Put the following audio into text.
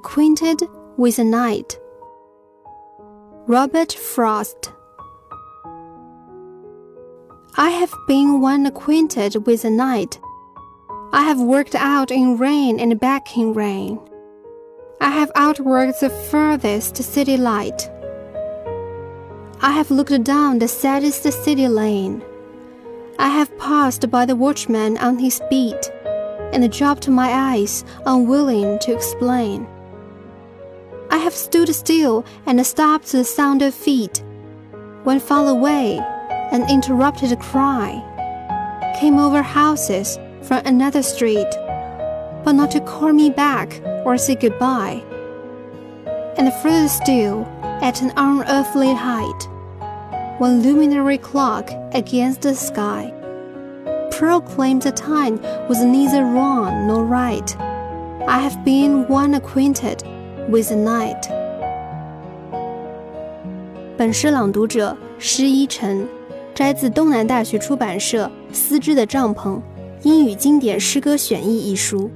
acquainted with the night. Robert Frost. I have been one acquainted with the night. I have worked out in rain and back in rain. I have outworked the furthest city light. I have looked down the saddest city lane. I have passed by the watchman on his beat, and dropped my eyes, unwilling to explain. I have stood still and stopped the sound of feet, when far away an interrupted cry came over houses from another street, but not to call me back or say goodbye. And further still, at an unearthly height, one luminary clock against the sky proclaimed the time was neither wrong nor right. I have been one acquainted with the night. 本诗朗读者施一晨，摘自东南大学出版社《丝织的帐篷：英语经典诗歌选译》一书。